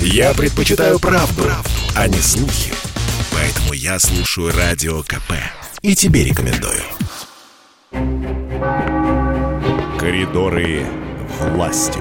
Я предпочитаю правду, правду, а не слухи. Поэтому я слушаю Радио КП. И тебе рекомендую. Коридоры власти.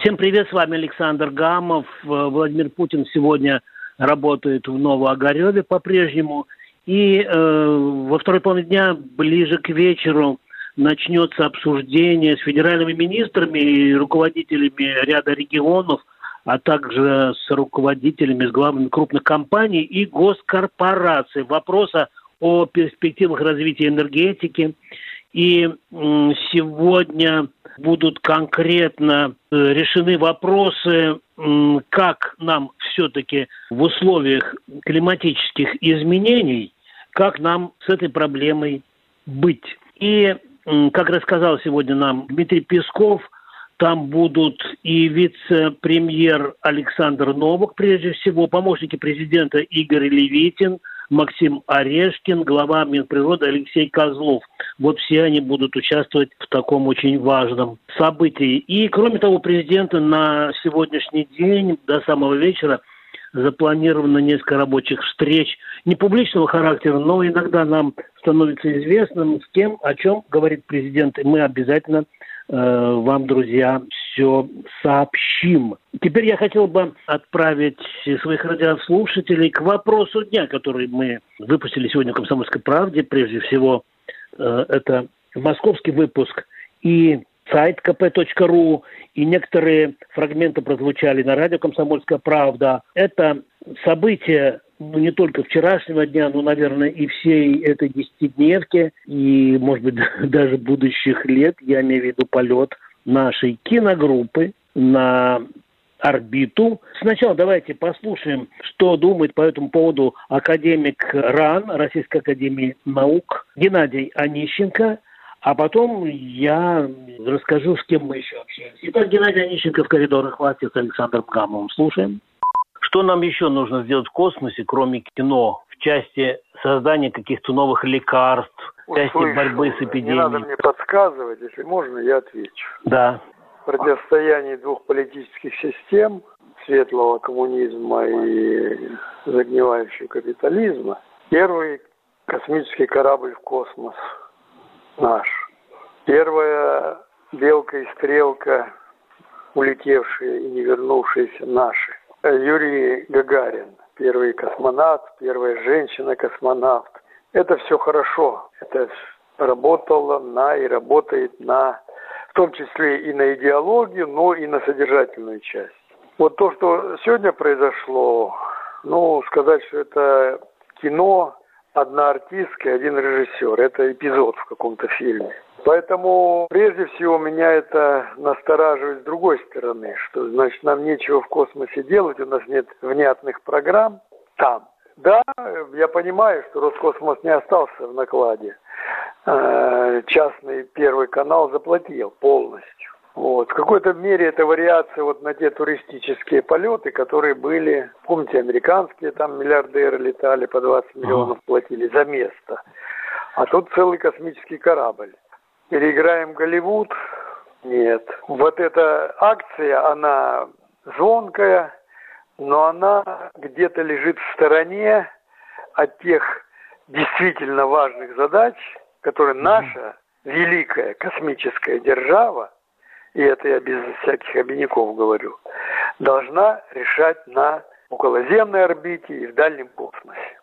Всем привет, с вами Александр Гамов. Владимир Путин сегодня работает в Новоогареве по-прежнему. И э, во второй половине дня, ближе к вечеру, начнется обсуждение с федеральными министрами и руководителями ряда регионов, а также с руководителями, с главными крупных компаний и госкорпораций. Вопроса о перспективах развития энергетики. И сегодня будут конкретно э, решены вопросы, как нам все-таки в условиях климатических изменений, как нам с этой проблемой быть. И как рассказал сегодня нам Дмитрий Песков, там будут и вице-премьер Александр Новых, прежде всего, помощники президента Игорь Левитин, Максим Орешкин, глава Минприроды Алексей Козлов. Вот все они будут участвовать в таком очень важном событии. И, кроме того, президента на сегодняшний день до самого вечера запланировано несколько рабочих встреч не публичного характера, но иногда нам становится известным, с кем, о чем говорит президент, и мы обязательно э, вам, друзья, все сообщим. Теперь я хотел бы отправить своих радиослушателей к вопросу дня, который мы выпустили сегодня в «Комсомольской правде». Прежде всего, э, это московский выпуск и сайт kp.ru, и некоторые фрагменты прозвучали на радио «Комсомольская правда». Это события ну, не только вчерашнего дня, но, наверное, и всей этой десятидневки, и, может быть, даже будущих лет, я имею в виду полет нашей киногруппы на орбиту. Сначала давайте послушаем, что думает по этому поводу академик РАН, Российской Академии Наук, Геннадий Онищенко, а потом я расскажу, с кем мы еще общаемся. Итак, Геннадий Онищенко в коридорах власти с Александром Гамовым. Слушаем. Что нам еще нужно сделать в космосе, кроме кино, в части создания каких-то новых лекарств, в части Услышал. борьбы с эпидемией? Не надо мне подсказывать, если можно, я отвечу. Да. В противостоянии двух политических систем, светлого коммунизма и загнивающего капитализма, первый космический корабль в космос наш. Первая белка и стрелка, улетевшие и не вернувшиеся наши. Юрий Гагарин, первый космонавт, первая женщина-космонавт. Это все хорошо. Это работало на и работает на, в том числе и на идеологию, но и на содержательную часть. Вот то, что сегодня произошло, ну, сказать, что это кино, одна артистка и один режиссер. Это эпизод в каком-то фильме. Поэтому прежде всего меня это настораживает с другой стороны, что значит нам нечего в космосе делать, у нас нет внятных программ там. Да, я понимаю, что Роскосмос не остался в накладе. Э, частный первый канал заплатил полностью. Вот. В какой-то мере это вариация вот на те туристические полеты, которые были, помните, американские там миллиардеры летали, по 20 миллионов платили за место. А тут целый космический корабль. Переиграем Голливуд? Нет. Вот эта акция, она звонкая, но она где-то лежит в стороне от тех действительно важных задач, которые наша великая космическая держава, и это я без всяких обиняков говорю, должна решать на околоземной орбите и в дальнем космосе.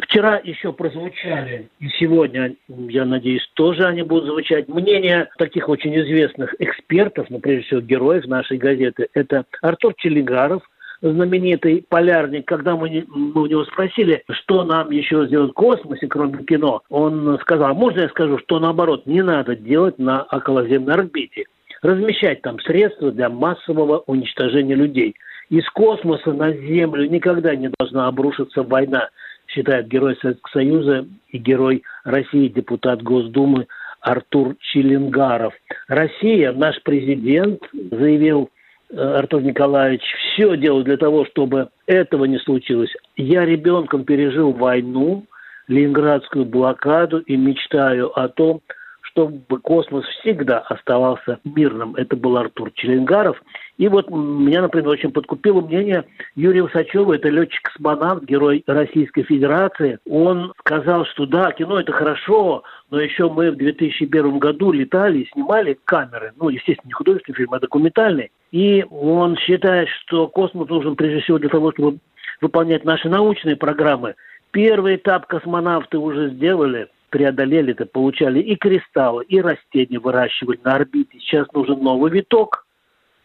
Вчера еще прозвучали, и сегодня, я надеюсь, тоже они будут звучать, мнения таких очень известных экспертов, ну, прежде всего, героев нашей газеты. Это Артур Челигаров, знаменитый полярник, когда мы, мы у него спросили, что нам еще сделать в космосе, кроме кино, он сказал, можно я скажу, что наоборот, не надо делать на околоземной орбите. Размещать там средства для массового уничтожения людей. Из космоса на Землю никогда не должна обрушиться война считает герой Советского Союза и герой России, депутат Госдумы Артур Челенгаров. Россия, наш президент заявил, э, Артур Николаевич, все делал для того, чтобы этого не случилось. Я ребенком пережил войну, Ленинградскую блокаду и мечтаю о том, чтобы космос всегда оставался мирным. Это был Артур Челенгаров. И вот меня, например, очень подкупило мнение Юрия Усачева, это летчик-космонавт, герой Российской Федерации. Он сказал, что да, кино это хорошо, но еще мы в 2001 году летали и снимали камеры. Ну, естественно, не художественный фильм, а документальный. И он считает, что космос нужен прежде всего для того, чтобы выполнять наши научные программы. Первый этап космонавты уже сделали, преодолели это, получали и кристаллы, и растения выращивали на орбите. Сейчас нужен новый виток.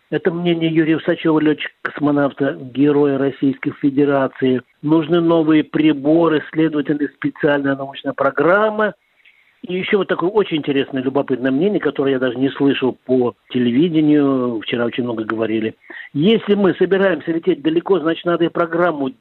Это мнение Юрия Усачева, летчика-космонавта, героя Российской Федерации. Нужны новые приборы, следовательно, специальная научная программа – и еще вот такое очень интересное, любопытное мнение, которое я даже не слышал по телевидению, вчера очень много говорили. Если мы собираемся лететь далеко, значит, надо и программу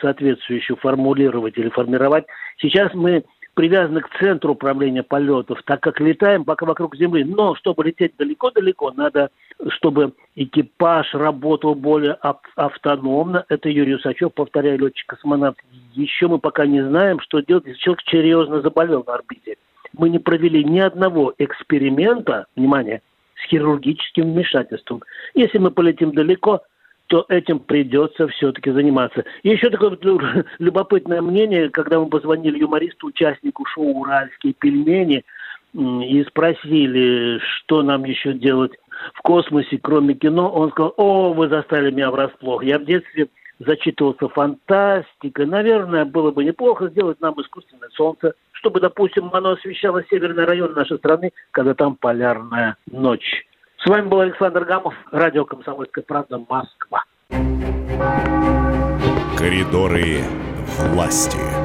соответствующую формулировать или формировать. Сейчас мы привязаны к центру управления полетов, так как летаем пока вокруг Земли. Но чтобы лететь далеко-далеко, надо, чтобы экипаж работал более автономно. Это Юрий Усачев, повторяю, летчик-космонавт. Еще мы пока не знаем, что делать, если человек серьезно заболел на орбите мы не провели ни одного эксперимента, внимание, с хирургическим вмешательством. Если мы полетим далеко, то этим придется все-таки заниматься. И еще такое любопытное мнение, когда мы позвонили юмористу, участнику шоу «Уральские пельмени», и спросили, что нам еще делать в космосе, кроме кино, он сказал, о, вы застали меня врасплох. Я в детстве зачитывался фантастикой. Наверное, было бы неплохо сделать нам искусственное солнце чтобы, допустим, оно освещало северный район нашей страны, когда там полярная ночь. С вами был Александр Гамов, радио «Комсомольская правда», Москва. Коридоры власти.